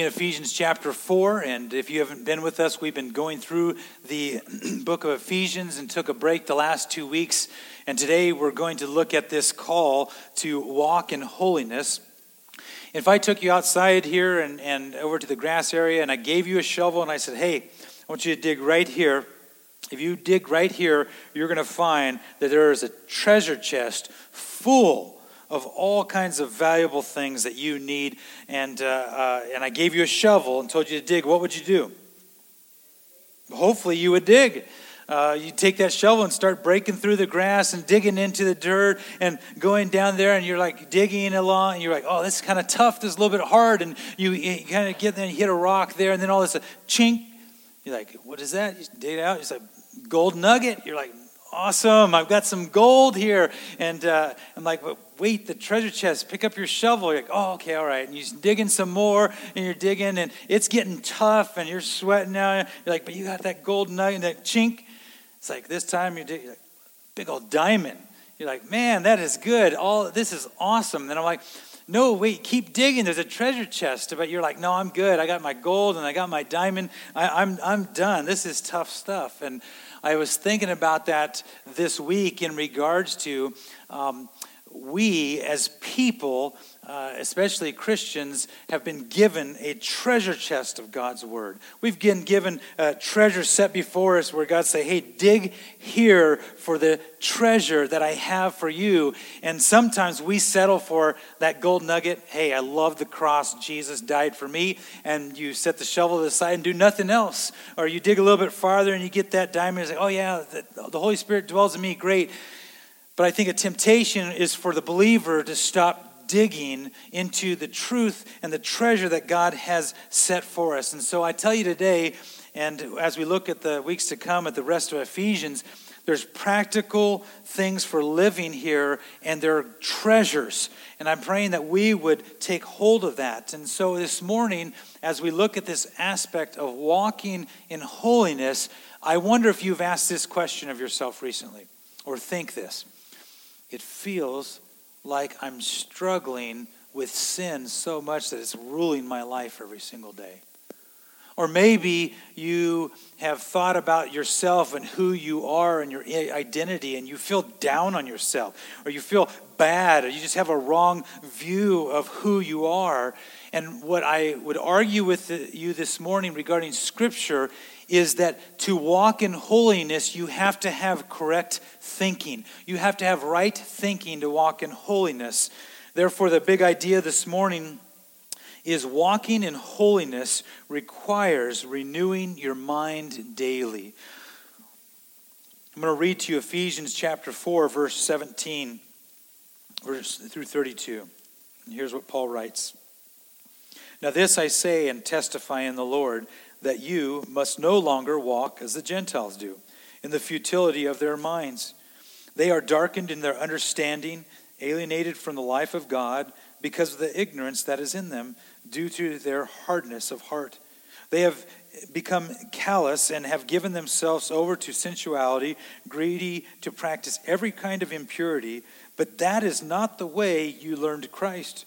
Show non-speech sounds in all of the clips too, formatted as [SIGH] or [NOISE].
in Ephesians chapter 4. And if you haven't been with us, we've been going through the [CLEARS THROAT] book of Ephesians and took a break the last two weeks. And today we're going to look at this call to walk in holiness. If I took you outside here and, and over to the grass area and I gave you a shovel and I said, hey, I want you to dig right here. If you dig right here, you're going to find that there is a treasure chest full of all kinds of valuable things that you need. And, uh, uh, and I gave you a shovel and told you to dig. What would you do? Hopefully, you would dig. Uh, you take that shovel and start breaking through the grass and digging into the dirt and going down there and you're like digging along and you're like oh this is kind of tough this is a little bit hard and you, you kind of get there and you hit a rock there and then all this chink you're like what is that you dig it out it's a gold nugget you're like awesome i've got some gold here and uh, i'm like wait, the treasure chest, pick up your shovel. You're like, oh, okay, all right. And you're digging some more, and you're digging, and it's getting tough, and you're sweating now. You're like, but you got that gold nugget, that chink. It's like this time you're digging, like, big old diamond. You're like, man, that is good. All this is awesome. Then I'm like, no, wait, keep digging. There's a treasure chest. But you're like, no, I'm good. I got my gold and I got my diamond. I, I'm, I'm done. This is tough stuff. And I was thinking about that this week in regards to um, we as people, uh, especially Christians, have been given a treasure chest of God's word. We've been given a treasure set before us where God say, "Hey, dig here for the treasure that I have for you." And sometimes we settle for that gold nugget. Hey, I love the cross. Jesus died for me, and you set the shovel aside and do nothing else. Or you dig a little bit farther and you get that diamond. And say, "Oh yeah, the, the Holy Spirit dwells in me. Great." But I think a temptation is for the believer to stop digging into the truth and the treasure that God has set for us. And so I tell you today, and as we look at the weeks to come at the rest of Ephesians, there's practical things for living here, and there are treasures. And I'm praying that we would take hold of that. And so this morning, as we look at this aspect of walking in holiness, I wonder if you've asked this question of yourself recently, or think this it feels like I'm struggling with sin so much that it's ruling my life every single day. Or maybe you have thought about yourself and who you are and your identity, and you feel down on yourself, or you feel bad, or you just have a wrong view of who you are. And what I would argue with you this morning regarding Scripture is that to walk in holiness, you have to have correct thinking. You have to have right thinking to walk in holiness. Therefore, the big idea this morning is walking in holiness requires renewing your mind daily. I'm going to read to you Ephesians chapter 4, verse 17 verse through 32. And here's what Paul writes. Now, this I say and testify in the Lord that you must no longer walk as the Gentiles do, in the futility of their minds. They are darkened in their understanding, alienated from the life of God because of the ignorance that is in them due to their hardness of heart. They have become callous and have given themselves over to sensuality, greedy to practice every kind of impurity. But that is not the way you learned Christ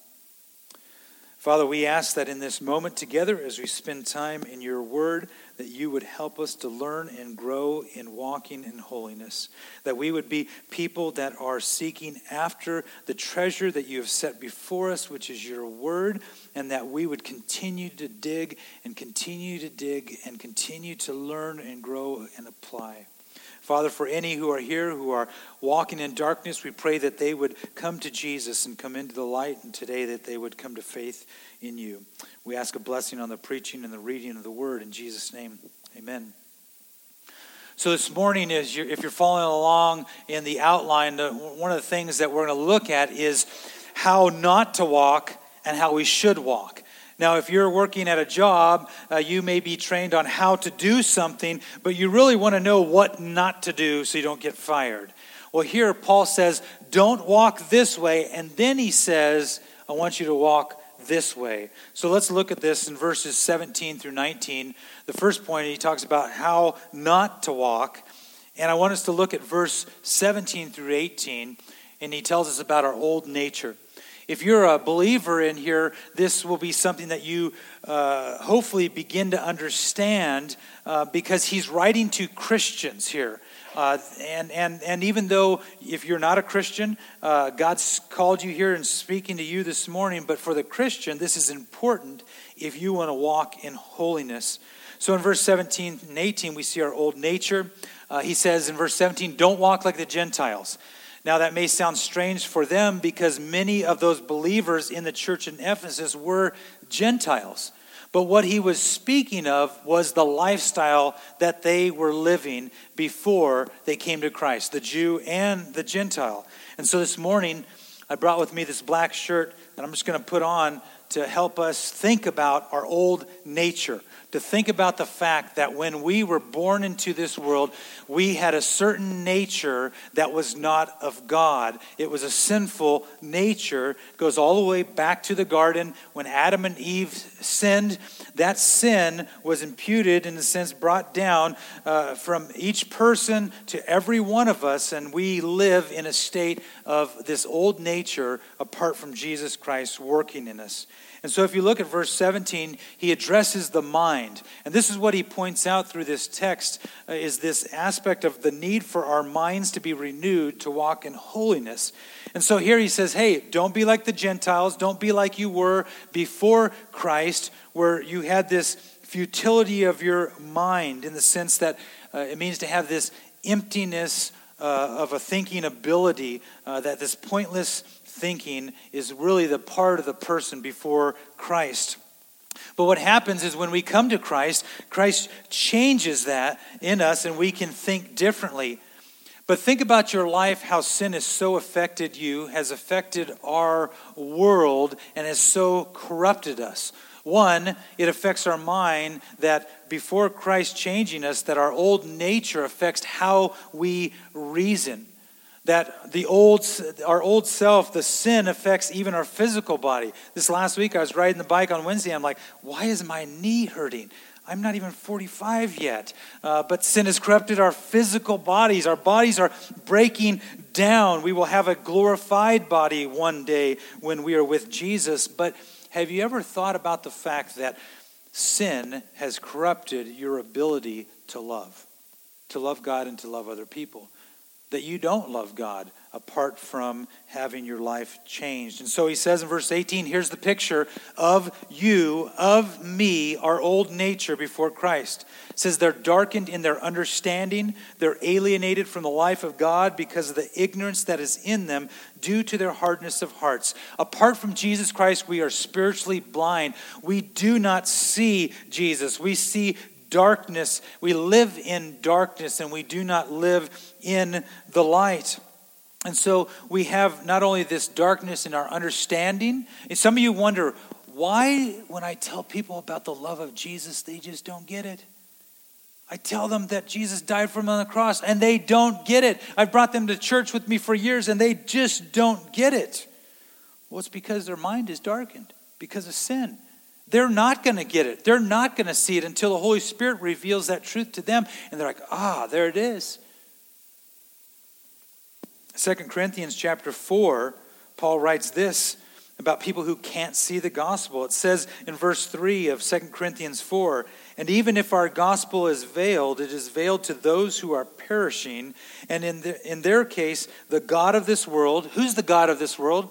Father, we ask that in this moment together, as we spend time in your word, that you would help us to learn and grow in walking in holiness. That we would be people that are seeking after the treasure that you have set before us, which is your word, and that we would continue to dig and continue to dig and continue to learn and grow and apply. Father, for any who are here who are walking in darkness, we pray that they would come to Jesus and come into the light, and today that they would come to faith in you. We ask a blessing on the preaching and the reading of the word in Jesus' name. Amen. So, this morning, is if you're following along in the outline, one of the things that we're going to look at is how not to walk and how we should walk. Now, if you're working at a job, uh, you may be trained on how to do something, but you really want to know what not to do so you don't get fired. Well, here Paul says, don't walk this way. And then he says, I want you to walk this way. So let's look at this in verses 17 through 19. The first point, he talks about how not to walk. And I want us to look at verse 17 through 18. And he tells us about our old nature. If you're a believer in here, this will be something that you uh, hopefully begin to understand uh, because he's writing to Christians here. Uh, and, and, and even though if you're not a Christian, uh, God's called you here and speaking to you this morning, but for the Christian, this is important if you want to walk in holiness. So in verse 17 and 18, we see our old nature. Uh, he says in verse 17, Don't walk like the Gentiles. Now, that may sound strange for them because many of those believers in the church in Ephesus were Gentiles. But what he was speaking of was the lifestyle that they were living before they came to Christ, the Jew and the Gentile. And so this morning, I brought with me this black shirt that I'm just going to put on to help us think about our old nature to think about the fact that when we were born into this world, we had a certain nature that was not of God. It was a sinful nature. It goes all the way back to the garden when Adam and Eve sinned. That sin was imputed, in a sense, brought down uh, from each person to every one of us, and we live in a state of this old nature apart from Jesus Christ working in us. And so if you look at verse 17, he addresses the mind. And this is what he points out through this text uh, is this aspect of the need for our minds to be renewed to walk in holiness. And so here he says, "Hey, don't be like the Gentiles, don't be like you were before Christ where you had this futility of your mind in the sense that uh, it means to have this emptiness uh, of a thinking ability, uh, that this pointless thinking is really the part of the person before Christ. But what happens is when we come to Christ, Christ changes that in us and we can think differently. But think about your life, how sin has so affected you, has affected our world, and has so corrupted us. One, it affects our mind that before Christ changing us, that our old nature affects how we reason that the old our old self the sin affects even our physical body. This last week i was riding the bike on wednesday. I'm like why is my knee hurting? I'm not even 45 yet. Uh, but sin has corrupted our physical bodies. Our bodies are breaking down. We will have a glorified body one day when we are with jesus. But have you ever thought about the fact that sin has corrupted your ability to love? To love god and to love other people that you don't love God apart from having your life changed. And so he says in verse 18 here's the picture of you, of me, our old nature before Christ. It says they're darkened in their understanding, they're alienated from the life of God because of the ignorance that is in them due to their hardness of hearts. Apart from Jesus Christ, we are spiritually blind. We do not see Jesus. We see darkness. We live in darkness and we do not live in the light. And so we have not only this darkness in our understanding, and some of you wonder, why, when I tell people about the love of Jesus, they just don't get it? I tell them that Jesus died for them on the cross, and they don't get it. I've brought them to church with me for years, and they just don't get it. Well, it's because their mind is darkened because of sin. They're not going to get it. They're not going to see it until the Holy Spirit reveals that truth to them. And they're like, ah, there it is. 2 Corinthians chapter 4, Paul writes this about people who can't see the gospel. It says in verse 3 of 2 Corinthians 4 And even if our gospel is veiled, it is veiled to those who are perishing. And in, the, in their case, the God of this world, who's the God of this world?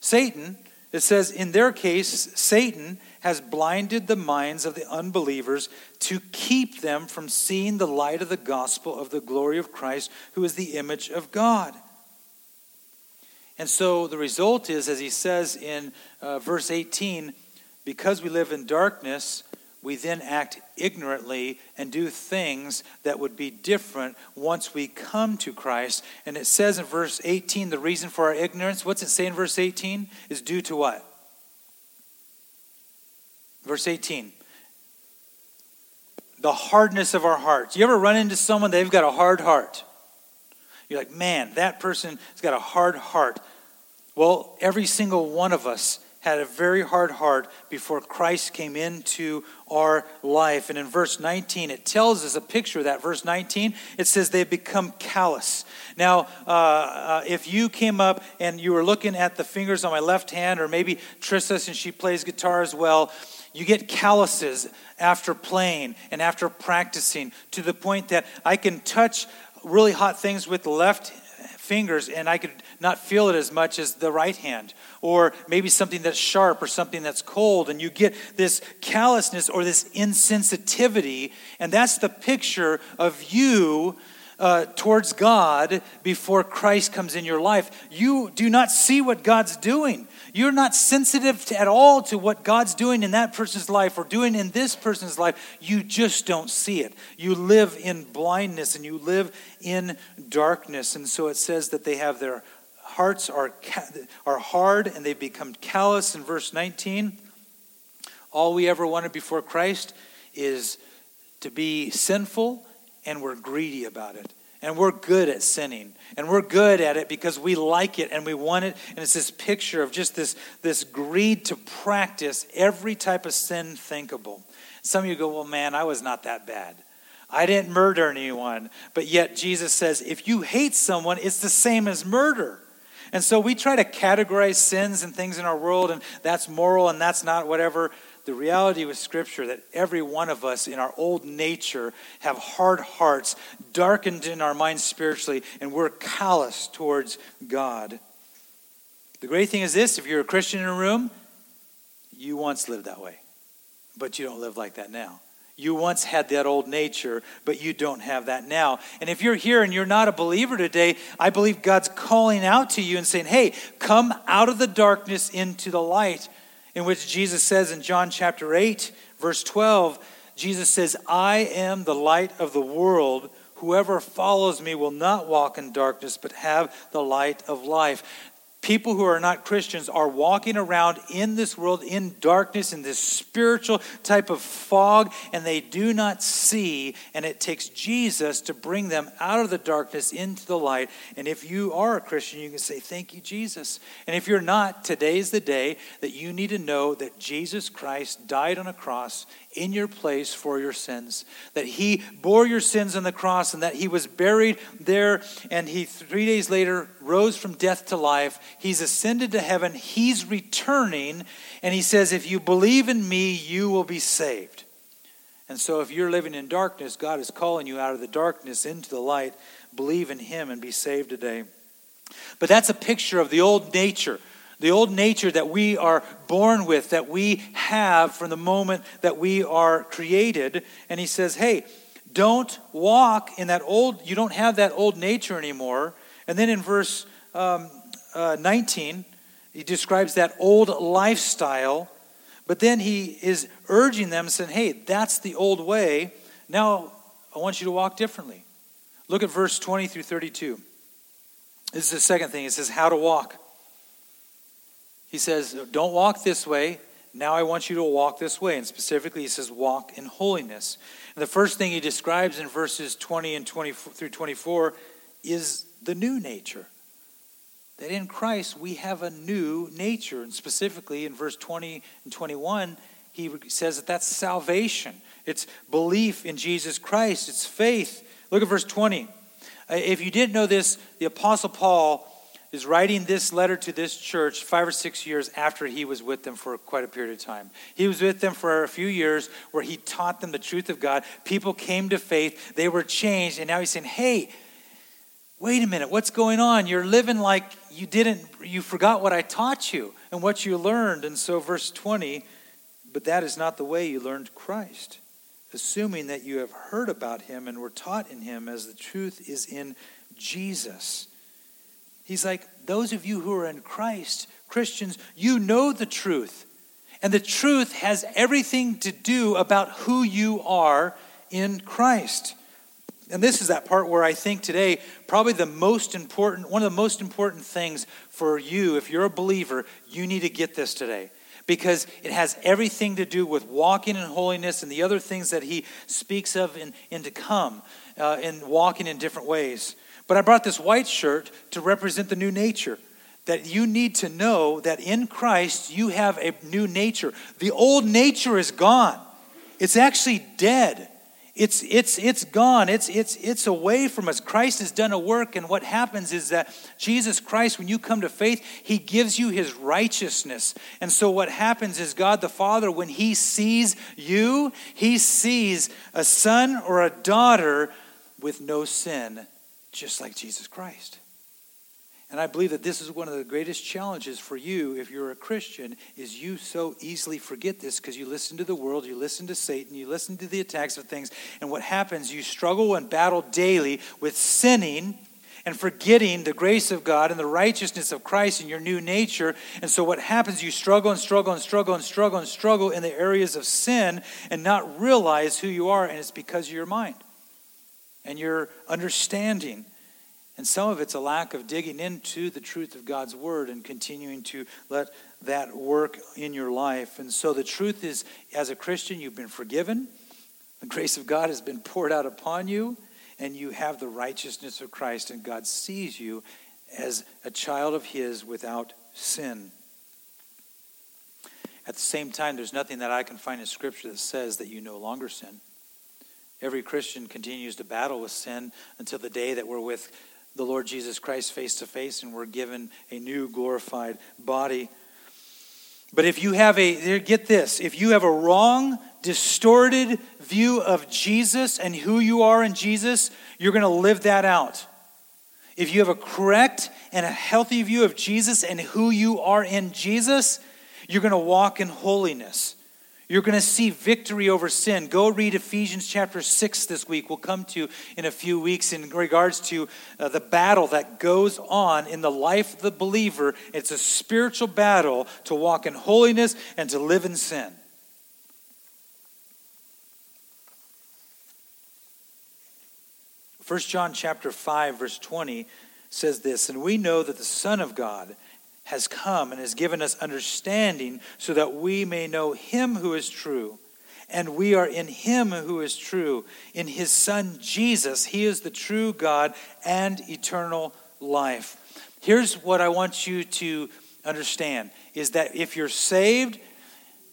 Satan. It says, in their case, Satan has blinded the minds of the unbelievers to keep them from seeing the light of the gospel of the glory of Christ, who is the image of God. And so the result is, as he says in uh, verse 18, because we live in darkness, we then act ignorantly and do things that would be different once we come to Christ. And it says in verse 18, the reason for our ignorance, what's it say in verse 18? Is due to what? Verse 18. The hardness of our hearts. You ever run into someone, they've got a hard heart? You're like, man, that person has got a hard heart. Well, every single one of us had a very hard heart before Christ came into our life. And in verse 19, it tells us a picture of that. Verse 19, it says they become callous. Now, uh, uh, if you came up and you were looking at the fingers on my left hand, or maybe Trista, since she plays guitar as well, you get calluses after playing and after practicing to the point that I can touch really hot things with the left fingers and I could not feel it as much as the right hand. Or maybe something that's sharp or something that's cold, and you get this callousness or this insensitivity. And that's the picture of you uh, towards God before Christ comes in your life. You do not see what God's doing. You're not sensitive to, at all to what God's doing in that person's life or doing in this person's life. You just don't see it. You live in blindness and you live in darkness. And so it says that they have their hearts are, are hard and they become callous in verse 19. All we ever wanted before Christ is to be sinful and we're greedy about it. And we're good at sinning. And we're good at it because we like it and we want it. And it's this picture of just this, this greed to practice every type of sin thinkable. Some of you go, well, man, I was not that bad. I didn't murder anyone. But yet Jesus says, if you hate someone, it's the same as murder. And so we try to categorize sins and things in our world, and that's moral and that's not whatever the reality with Scripture that every one of us in our old nature have hard hearts, darkened in our minds spiritually, and we're callous towards God. The great thing is this if you're a Christian in a room, you once lived that way, but you don't live like that now. You once had that old nature, but you don't have that now. And if you're here and you're not a believer today, I believe God's calling out to you and saying, hey, come out of the darkness into the light in which Jesus says in John chapter 8, verse 12, Jesus says, I am the light of the world. Whoever follows me will not walk in darkness, but have the light of life people who are not Christians are walking around in this world in darkness, in this spiritual type of fog, and they do not see. And it takes Jesus to bring them out of the darkness into the light. And if you are a Christian, you can say, Thank you, Jesus. And if you're not, today is the day that you need to know that Jesus Christ died on a cross in your place for your sins. That he bore your sins on the cross and that he was buried there and he three days later rose from death to life. He's ascended to heaven. He's returning. And he says, If you believe in me, you will be saved. And so if you're living in darkness, God is calling you out of the darkness into the light. Believe in him and be saved today. But that's a picture of the old nature the old nature that we are born with, that we have from the moment that we are created. And he says, hey, don't walk in that old, you don't have that old nature anymore. And then in verse um, uh, 19, he describes that old lifestyle. But then he is urging them, saying, hey, that's the old way. Now I want you to walk differently. Look at verse 20 through 32. This is the second thing. It says, how to walk. He says, Don't walk this way. Now I want you to walk this way. And specifically, he says, Walk in holiness. And the first thing he describes in verses 20 and 20 through 24 is the new nature. That in Christ we have a new nature. And specifically in verse 20 and 21, he says that that's salvation. It's belief in Jesus Christ, it's faith. Look at verse 20. Uh, if you didn't know this, the Apostle Paul is writing this letter to this church five or six years after he was with them for quite a period of time. He was with them for a few years where he taught them the truth of God. People came to faith, they were changed, and now he's saying, Hey, wait a minute, what's going on? You're living like you didn't, you forgot what I taught you and what you learned. And so, verse 20, but that is not the way you learned Christ, assuming that you have heard about him and were taught in him as the truth is in Jesus. He's like, those of you who are in Christ, Christians, you know the truth. And the truth has everything to do about who you are in Christ. And this is that part where I think today, probably the most important, one of the most important things for you, if you're a believer, you need to get this today. Because it has everything to do with walking in holiness and the other things that he speaks of in, in to come, uh, in walking in different ways. But I brought this white shirt to represent the new nature. That you need to know that in Christ you have a new nature. The old nature is gone, it's actually dead. It's, it's, it's gone. It's, it's, it's away from us. Christ has done a work, and what happens is that Jesus Christ, when you come to faith, He gives you His righteousness. And so, what happens is God the Father, when He sees you, He sees a son or a daughter with no sin just like Jesus Christ. And I believe that this is one of the greatest challenges for you if you're a Christian is you so easily forget this because you listen to the world, you listen to Satan, you listen to the attacks of things, and what happens you struggle and battle daily with sinning and forgetting the grace of God and the righteousness of Christ in your new nature. And so what happens you struggle and struggle and struggle and struggle and struggle in the areas of sin and not realize who you are and it's because of your mind and your understanding. And some of it's a lack of digging into the truth of God's word and continuing to let that work in your life. And so the truth is, as a Christian, you've been forgiven, the grace of God has been poured out upon you, and you have the righteousness of Christ, and God sees you as a child of His without sin. At the same time, there's nothing that I can find in Scripture that says that you no longer sin. Every Christian continues to battle with sin until the day that we're with the Lord Jesus Christ face to face and we're given a new glorified body. But if you have a, get this, if you have a wrong, distorted view of Jesus and who you are in Jesus, you're going to live that out. If you have a correct and a healthy view of Jesus and who you are in Jesus, you're going to walk in holiness. You're going to see victory over sin. Go read Ephesians chapter 6 this week. We'll come to in a few weeks in regards to uh, the battle that goes on in the life of the believer. It's a spiritual battle to walk in holiness and to live in sin. First John chapter 5 verse 20 says this, and we know that the Son of God has come and has given us understanding so that we may know him who is true. And we are in him who is true, in his Son Jesus. He is the true God and eternal life. Here's what I want you to understand is that if you're saved,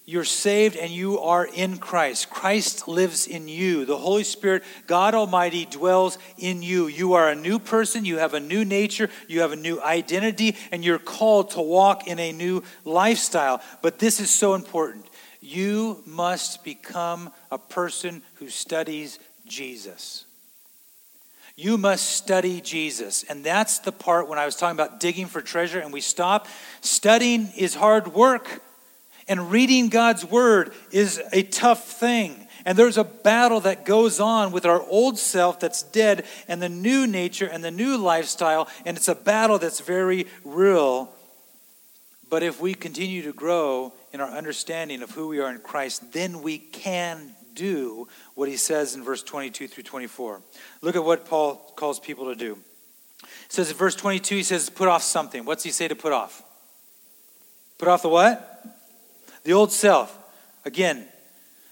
you're saved and you are in Christ. Christ lives in you. The Holy Spirit, God Almighty, dwells in you. You are a new person. You have a new nature. You have a new identity, and you're called to walk in a new lifestyle. But this is so important. You must become a person who studies Jesus. You must study Jesus. And that's the part when I was talking about digging for treasure and we stop. Studying is hard work. And reading God's word is a tough thing. And there's a battle that goes on with our old self that's dead and the new nature and the new lifestyle. And it's a battle that's very real. But if we continue to grow in our understanding of who we are in Christ, then we can do what he says in verse 22 through 24. Look at what Paul calls people to do. It says in verse 22, he says, put off something. What's he say to put off? Put off the what? The old self. Again,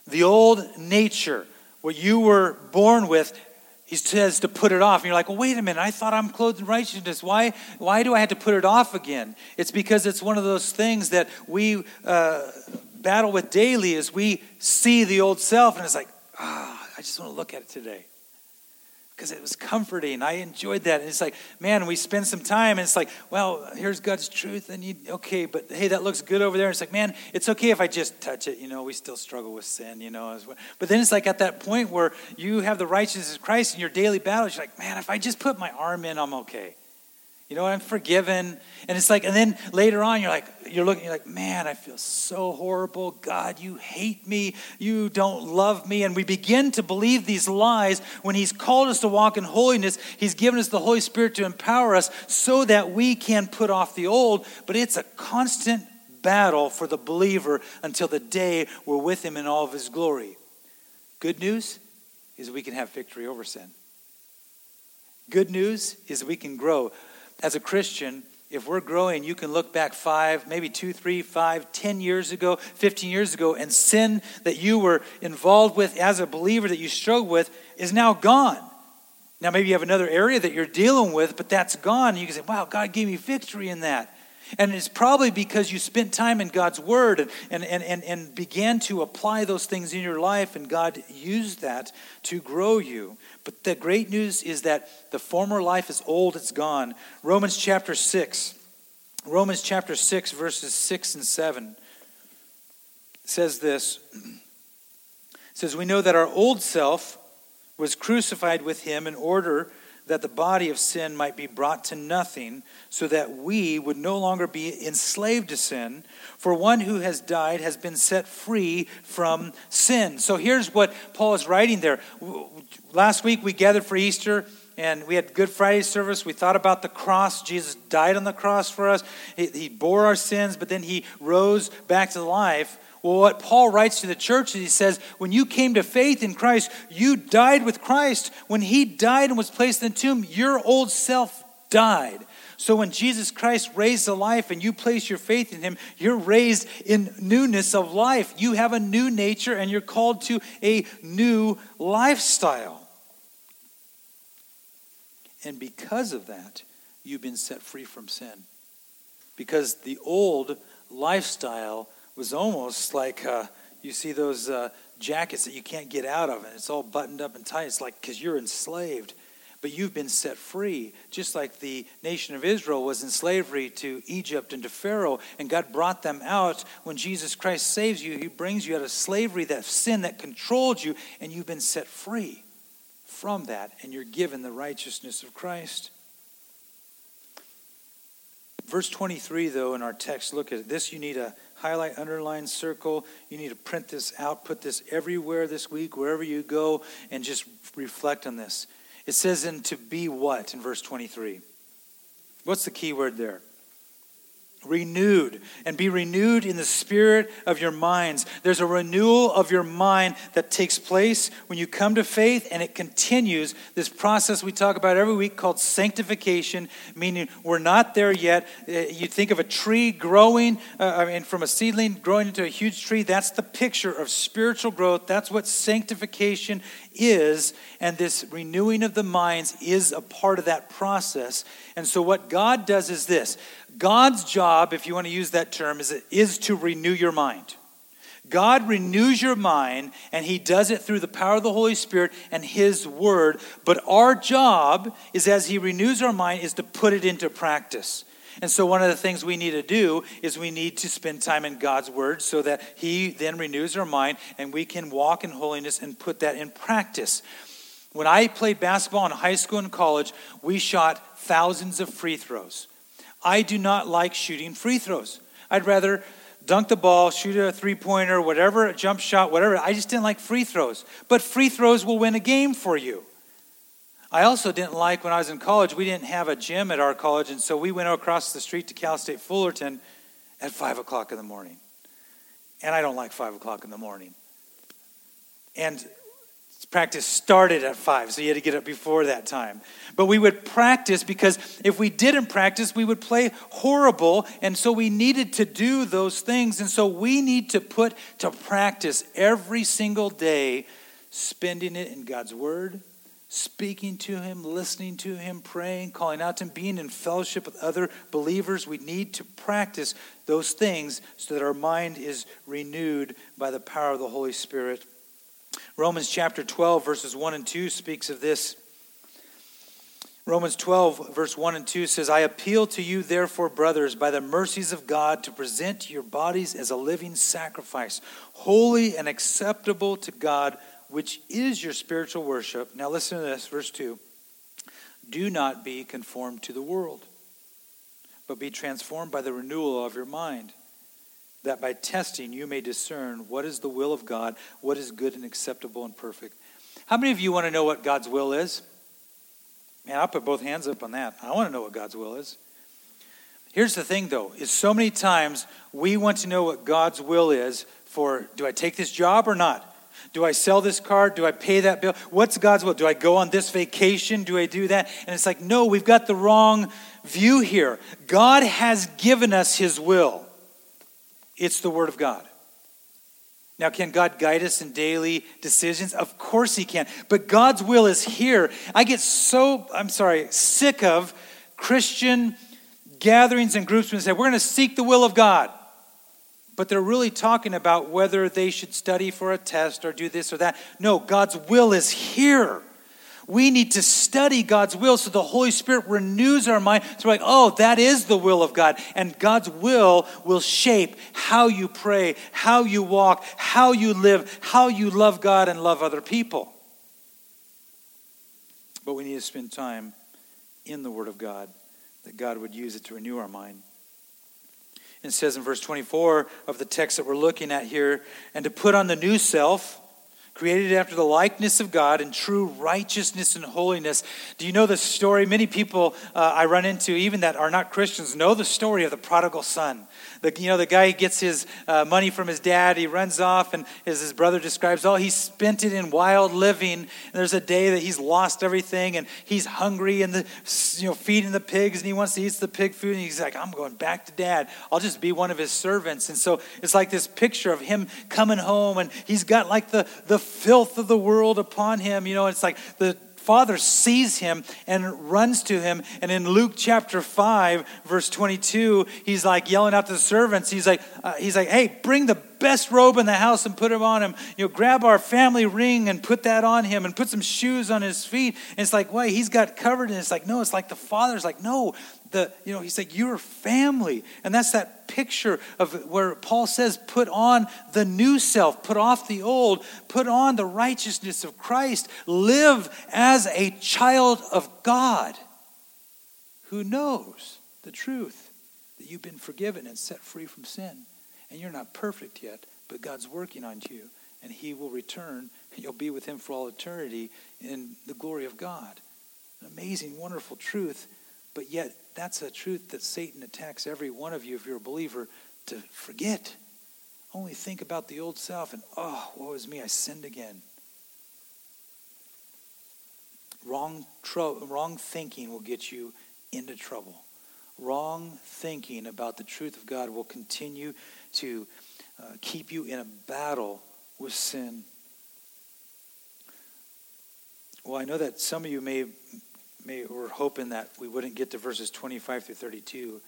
the old nature, what you were born with, he says to put it off. And you're like, well, wait a minute, I thought I'm clothed in righteousness. Why, why do I have to put it off again? It's because it's one of those things that we uh, battle with daily as we see the old self, and it's like, ah, I just want to look at it today. Because it was comforting. I enjoyed that. And it's like, man, we spend some time and it's like, well, here's God's truth. And you, okay, but hey, that looks good over there. And it's like, man, it's okay if I just touch it. You know, we still struggle with sin, you know. But then it's like at that point where you have the righteousness of Christ in your daily battle, you're like, man, if I just put my arm in, I'm okay. You know, I'm forgiven. And it's like, and then later on, you're like, you're looking, you're like, man, I feel so horrible. God, you hate me. You don't love me. And we begin to believe these lies when He's called us to walk in holiness. He's given us the Holy Spirit to empower us so that we can put off the old. But it's a constant battle for the believer until the day we're with Him in all of His glory. Good news is we can have victory over sin. Good news is we can grow as a Christian, if we're growing, you can look back five, maybe two, three, five, ten years ago, 15 years ago, and sin that you were involved with as a believer that you struggled with is now gone. Now, maybe you have another area that you're dealing with, but that's gone. You can say, wow, God gave me victory in that. And it's probably because you spent time in God's Word and, and, and, and, began to apply those things in your life, and God used that to grow you. But the great news is that the former life is old, it's gone. Romans chapter 6, Romans chapter 6, verses 6 and 7 says this. It says, We know that our old self was crucified with him in order that the body of sin might be brought to nothing, so that we would no longer be enslaved to sin. For one who has died has been set free from sin. So here's what Paul is writing there. Last week we gathered for Easter and we had Good Friday service. We thought about the cross. Jesus died on the cross for us, he, he bore our sins, but then he rose back to life. Well, what Paul writes to the church is he says, when you came to faith in Christ, you died with Christ. When he died and was placed in the tomb, your old self died. So when Jesus Christ raised to life and you place your faith in him, you're raised in newness of life. You have a new nature and you're called to a new lifestyle. And because of that, you've been set free from sin. Because the old lifestyle was almost like uh, you see those uh, jackets that you can't get out of, and it's all buttoned up and tight. It's like because you're enslaved, but you've been set free, just like the nation of Israel was in slavery to Egypt and to Pharaoh, and God brought them out. When Jesus Christ saves you, He brings you out of slavery, that sin that controlled you, and you've been set free from that, and you're given the righteousness of Christ. Verse 23, though, in our text, look at it. This you need a highlight, underline, circle. You need to print this out, put this everywhere this week, wherever you go, and just reflect on this. It says, and to be what in verse 23? What's the key word there? Renewed and be renewed in the spirit of your minds. There's a renewal of your mind that takes place when you come to faith, and it continues this process we talk about every week called sanctification, meaning we're not there yet. Uh, you think of a tree growing, uh, I mean, from a seedling growing into a huge tree. That's the picture of spiritual growth. That's what sanctification is, and this renewing of the minds is a part of that process. And so, what God does is this God's job, if you want to use that term, is, is to renew your mind. God renews your mind, and He does it through the power of the Holy Spirit and His Word. But our job is, as He renews our mind, is to put it into practice. And so, one of the things we need to do is we need to spend time in God's Word so that He then renews our mind and we can walk in holiness and put that in practice. When I played basketball in high school and college, we shot thousands of free throws. I do not like shooting free throws. I'd rather dunk the ball, shoot a three pointer, whatever, a jump shot, whatever. I just didn't like free throws. But free throws will win a game for you. I also didn't like when I was in college, we didn't have a gym at our college, and so we went across the street to Cal State Fullerton at 5 o'clock in the morning. And I don't like 5 o'clock in the morning. And practice started at 5, so you had to get up before that time. But we would practice because if we didn't practice, we would play horrible, and so we needed to do those things. And so we need to put to practice every single day, spending it in God's Word, speaking to Him, listening to Him, praying, calling out to Him, being in fellowship with other believers. We need to practice those things so that our mind is renewed by the power of the Holy Spirit. Romans chapter 12, verses 1 and 2 speaks of this. Romans 12, verse 1 and 2 says, I appeal to you, therefore, brothers, by the mercies of God, to present your bodies as a living sacrifice, holy and acceptable to God, which is your spiritual worship. Now, listen to this, verse 2. Do not be conformed to the world, but be transformed by the renewal of your mind, that by testing you may discern what is the will of God, what is good and acceptable and perfect. How many of you want to know what God's will is? Man, I'll put both hands up on that. I want to know what God's will is. Here's the thing, though, is so many times we want to know what God's will is for do I take this job or not? Do I sell this car? Do I pay that bill? What's God's will? Do I go on this vacation? Do I do that? And it's like, no, we've got the wrong view here. God has given us His will, it's the Word of God. Now, can God guide us in daily decisions? Of course He can. But God's will is here. I get so, I'm sorry, sick of Christian gatherings and groups when they say, we're going to seek the will of God. But they're really talking about whether they should study for a test or do this or that. No, God's will is here. We need to study God's will so the Holy Spirit renews our mind. So we're like, oh, that is the will of God. And God's will will shape how you pray, how you walk, how you live, how you love God and love other people. But we need to spend time in the Word of God, that God would use it to renew our mind. It says in verse 24 of the text that we're looking at here, and to put on the new self created after the likeness of God in true righteousness and holiness. Do you know the story? Many people uh, I run into, even that are not Christians, know the story of the prodigal son. The, you know, the guy gets his uh, money from his dad, he runs off, and as his brother describes, oh, he spent it in wild living. And there's a day that he's lost everything, and he's hungry, and the, you know, feeding the pigs, and he wants to eat the pig food, and he's like, I'm going back to dad. I'll just be one of his servants. And so it's like this picture of him coming home, and he's got like the, the filth of the world upon him. You know, it's like the father sees him and runs to him. And in Luke chapter 5, verse 22, he's like yelling out to the servants. He's like, uh, he's like, hey, bring the best robe in the house and put it on him. You know, grab our family ring and put that on him and put some shoes on his feet. And it's like, wait, he's got covered. And it's like, no, it's like the father's like, no, the, you know, he's like, you're family. And that's that picture of where Paul says, put on the new self, put off the old, put on the righteousness of Christ, live as a child of God who knows the truth that you've been forgiven and set free from sin. And you're not perfect yet, but God's working on you, and He will return, and you'll be with Him for all eternity in the glory of God. An amazing, wonderful truth, but yet that's a truth that Satan attacks every one of you, if you're a believer, to forget. Only think about the old self and, oh, woe is me, I sinned again. Wrong, tro- wrong thinking will get you into trouble. Wrong thinking about the truth of God will continue to uh, keep you in a battle with sin. Well, I know that some of you may may, we're hoping that we wouldn't get to verses 25 through 32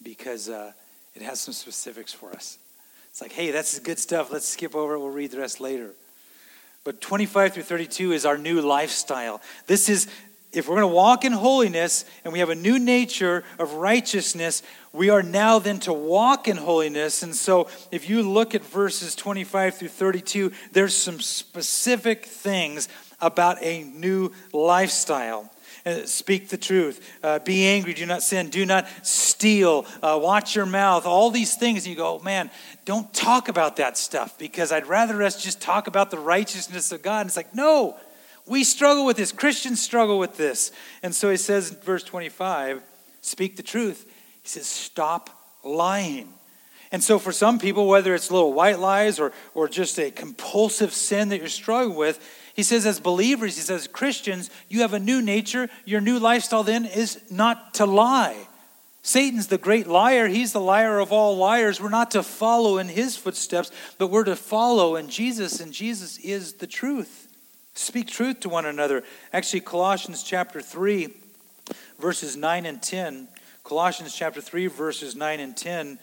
because uh, it has some specifics for us. It's like, hey, that's good stuff. Let's skip over it. We'll read the rest later. But 25 through 32 is our new lifestyle. This is, if we're going to walk in holiness and we have a new nature of righteousness, we are now then to walk in holiness. And so if you look at verses 25 through 32, there's some specific things about a new lifestyle. Uh, speak the truth. Uh, be angry, do not sin. Do not steal. Uh, watch your mouth. All these things. And you go, man, don't talk about that stuff because I'd rather us just talk about the righteousness of God. And it's like, no, we struggle with this. Christians struggle with this. And so he says in verse 25, speak the truth. He says, stop lying. And so, for some people, whether it's little white lies or, or just a compulsive sin that you're struggling with, he says, as believers, he says, Christians, you have a new nature. Your new lifestyle then is not to lie. Satan's the great liar. He's the liar of all liars. We're not to follow in his footsteps, but we're to follow in Jesus, and Jesus is the truth. Speak truth to one another. Actually, Colossians chapter 3, verses 9 and 10. Colossians chapter 3, verses 9 and 10.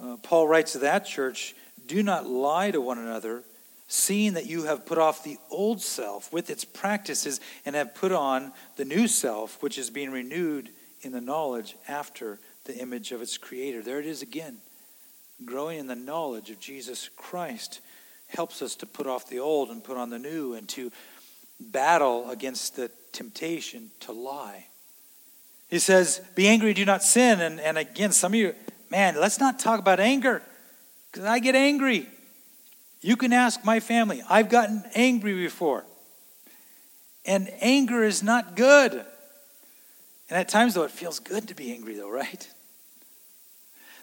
Uh, Paul writes to that church Do not lie to one another seeing that you have put off the old self with its practices and have put on the new self, which is being renewed in the knowledge after the image of its creator. There it is again. Growing in the knowledge of Jesus Christ helps us to put off the old and put on the new and to battle against the temptation to lie. He says, Be angry, do not sin. And, and again, some of you, man, let's not talk about anger because I get angry. You can ask my family. I've gotten angry before. And anger is not good. And at times, though, it feels good to be angry, though, right?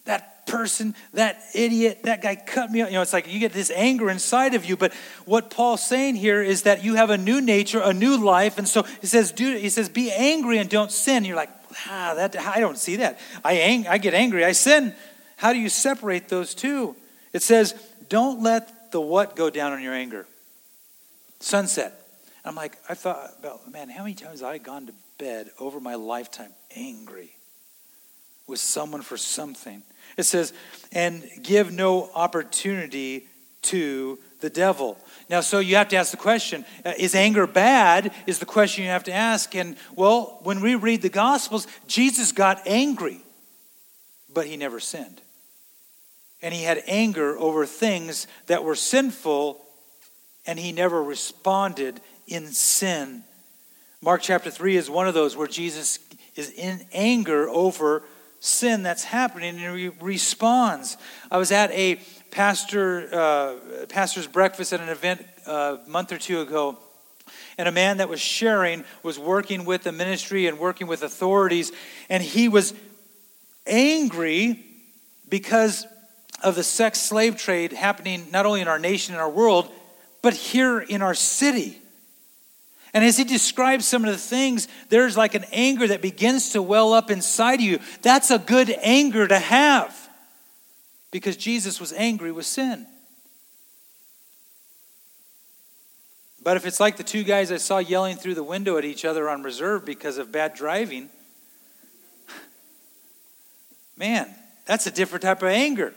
That person, that idiot, that guy cut me off. You know, it's like you get this anger inside of you. But what Paul's saying here is that you have a new nature, a new life. And so he says, do, he says, be angry and don't sin. You're like, ah, that, I don't see that. I, ang- I get angry, I sin. How do you separate those two? It says, don't let the what go down on your anger? Sunset. I'm like, I thought about, man, how many times have I gone to bed over my lifetime angry with someone for something? It says, and give no opportunity to the devil. Now, so you have to ask the question uh, is anger bad? Is the question you have to ask. And well, when we read the Gospels, Jesus got angry, but he never sinned and he had anger over things that were sinful, and he never responded in sin. Mark chapter 3 is one of those where Jesus is in anger over sin that's happening and he responds. I was at a pastor uh, pastor's breakfast at an event uh, a month or two ago. And a man that was sharing was working with the ministry and working with authorities, and he was angry because of the sex slave trade happening not only in our nation and our world, but here in our city. And as he describes some of the things, there's like an anger that begins to well up inside you. That's a good anger to have because Jesus was angry with sin. But if it's like the two guys I saw yelling through the window at each other on reserve because of bad driving, [LAUGHS] man, that's a different type of anger.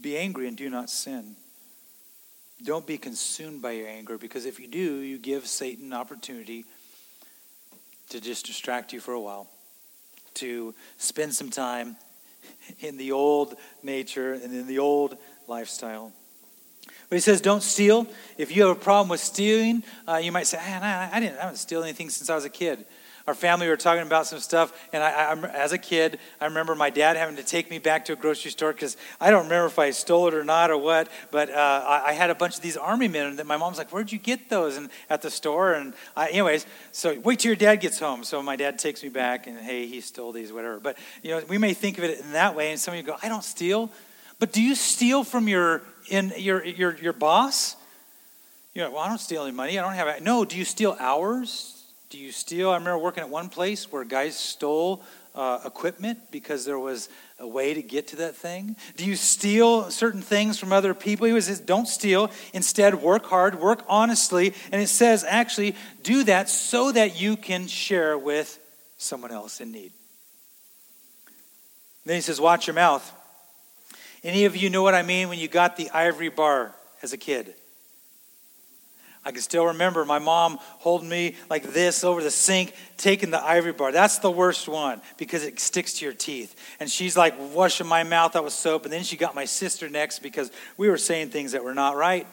Be angry and do not sin. Don't be consumed by your anger because if you do, you give Satan an opportunity to just distract you for a while, to spend some time [LAUGHS] in the old nature and in the old lifestyle. But he says, don't steal. If you have a problem with stealing, uh, you might say, I, I, didn't, I haven't stolen anything since I was a kid our family were talking about some stuff, and I, I, as a kid, I remember my dad having to take me back to a grocery store because I don't remember if I stole it or not or what, but uh, I, I, had a bunch of these army men, and my mom's like, "Where'd you get those?" And at the store, and I, anyways, so wait till your dad gets home. So my dad takes me back, and hey, he stole these, whatever. But you know, we may think of it in that way, and some of you go, "I don't steal," but do you steal from your in your your your boss? You know, well, I don't steal any money. I don't have. No, do you steal hours? Do you steal? I remember working at one place where guys stole uh, equipment because there was a way to get to that thing? Do you steal certain things from other people? He says, don't steal. Instead, work hard, work honestly. And it says, actually, do that so that you can share with someone else in need. Then he says, watch your mouth. Any of you know what I mean when you got the ivory bar as a kid? I can still remember my mom holding me like this over the sink, taking the ivory bar. That's the worst one because it sticks to your teeth. And she's like washing my mouth out with soap. And then she got my sister next because we were saying things that were not right.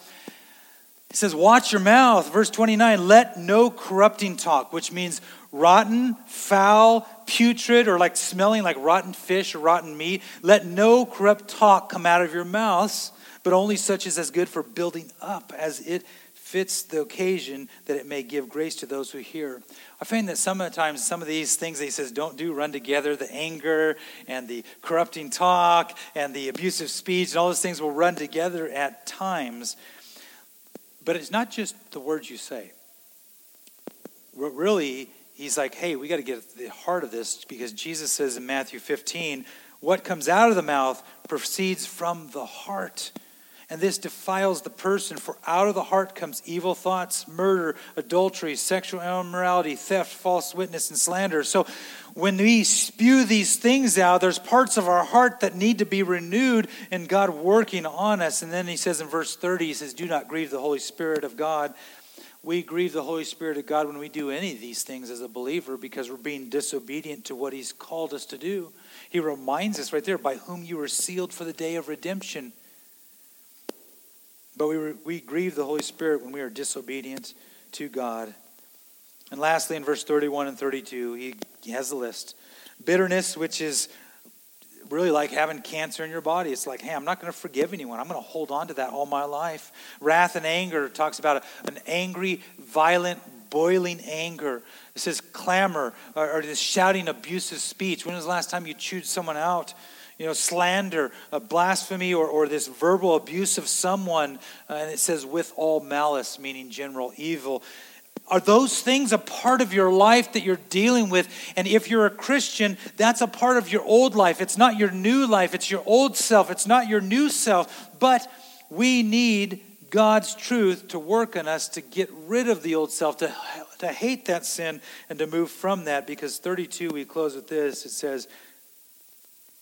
It says, Watch your mouth. Verse 29 Let no corrupting talk, which means rotten, foul, putrid, or like smelling like rotten fish or rotten meat. Let no corrupt talk come out of your mouths, but only such as is good for building up as it fits the occasion that it may give grace to those who hear. I find that sometimes some of these things that he says don't do run together the anger and the corrupting talk and the abusive speech and all those things will run together at times. But it's not just the words you say. Really, he's like, hey, we got to get at the heart of this because Jesus says in Matthew 15, what comes out of the mouth proceeds from the heart. And this defiles the person, for out of the heart comes evil thoughts, murder, adultery, sexual immorality, theft, false witness, and slander. So when we spew these things out, there's parts of our heart that need to be renewed and God working on us. And then he says in verse 30, he says, Do not grieve the Holy Spirit of God. We grieve the Holy Spirit of God when we do any of these things as a believer because we're being disobedient to what he's called us to do. He reminds us right there, by whom you were sealed for the day of redemption. But we, we grieve the Holy Spirit when we are disobedient to God. And lastly, in verse 31 and 32, he, he has the list. Bitterness, which is really like having cancer in your body. It's like, hey, I'm not going to forgive anyone. I'm going to hold on to that all my life. Wrath and anger talks about an angry, violent, boiling anger. It says clamor or, or this shouting, abusive speech. When was the last time you chewed someone out? You know, slander, a blasphemy, or, or this verbal abuse of someone. Uh, and it says, with all malice, meaning general evil. Are those things a part of your life that you're dealing with? And if you're a Christian, that's a part of your old life. It's not your new life, it's your old self, it's not your new self. But we need God's truth to work on us to get rid of the old self, to, to hate that sin, and to move from that. Because 32, we close with this it says,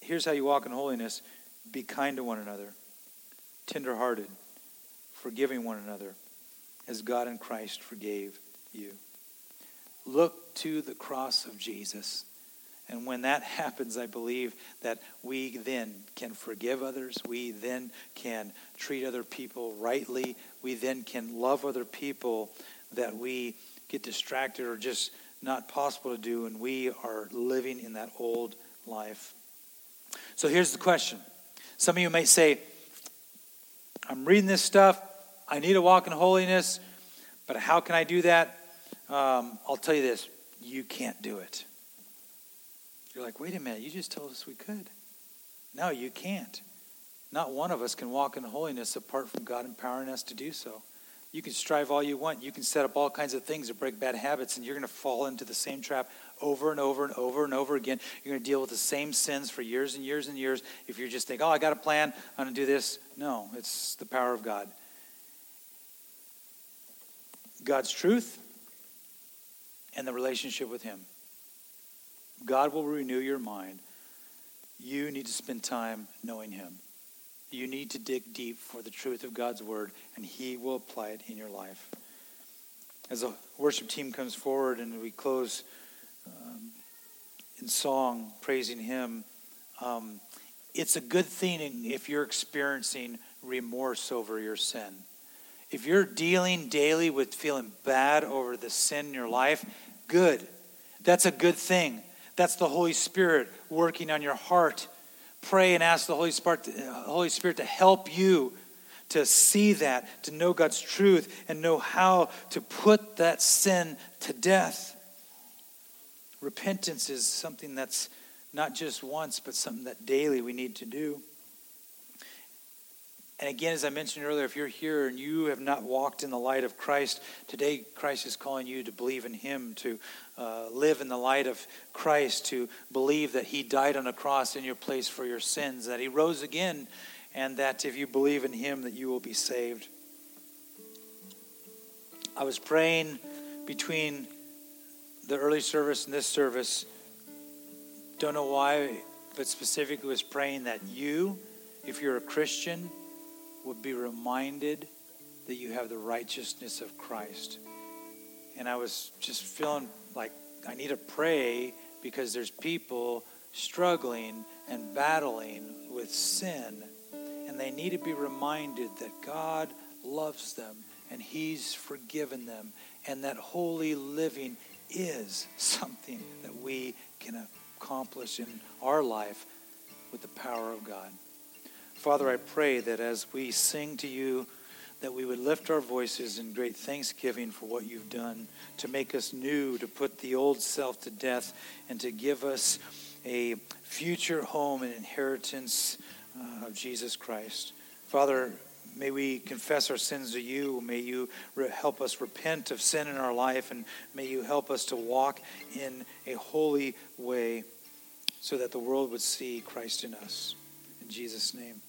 here's how you walk in holiness be kind to one another, tenderhearted, forgiving one another, as God in Christ forgave you. Look to the cross of Jesus. And when that [LAUGHS] happens, I believe that we then can forgive others. We then can treat other people rightly. We then can love other people that we get distracted or just not possible to do. And we are living in that old life. So here's the question. Some of you may say, I'm reading this stuff. I need to walk in holiness, but how can I do that? Um, I'll tell you this you can't do it. You're like, wait a minute, you just told us we could. No, you can't. Not one of us can walk in holiness apart from God empowering us to do so. You can strive all you want. You can set up all kinds of things to break bad habits, and you're going to fall into the same trap over and over and over and over again. You're going to deal with the same sins for years and years and years if you just think, oh, I got a plan, I'm going to do this. No, it's the power of God. God's truth and the relationship with Him. God will renew your mind. You need to spend time knowing Him. You need to dig deep for the truth of God's word, and He will apply it in your life. As the worship team comes forward and we close um, in song, praising Him, um, it's a good thing if you're experiencing remorse over your sin. If you're dealing daily with feeling bad over the sin in your life, good. That's a good thing. That's the Holy Spirit working on your heart. Pray and ask the Holy Spirit, Holy Spirit to help you to see that, to know God's truth, and know how to put that sin to death. Repentance is something that's not just once, but something that daily we need to do. And again, as I mentioned earlier, if you're here and you have not walked in the light of Christ, today Christ is calling you to believe in Him, to uh, live in the light of Christ, to believe that He died on a cross in your place for your sins, that He rose again, and that if you believe in Him, that you will be saved. I was praying between the early service and this service, don't know why, but specifically was praying that you, if you're a Christian, would be reminded that you have the righteousness of Christ. And I was just feeling like I need to pray because there's people struggling and battling with sin. And they need to be reminded that God loves them and He's forgiven them and that holy living is something that we can accomplish in our life with the power of God. Father, I pray that as we sing to you, that we would lift our voices in great thanksgiving for what you've done to make us new, to put the old self to death, and to give us a future home and inheritance uh, of Jesus Christ. Father, May we confess our sins to you. May you re- help us repent of sin in our life, and may you help us to walk in a holy way so that the world would see Christ in us. In Jesus' name.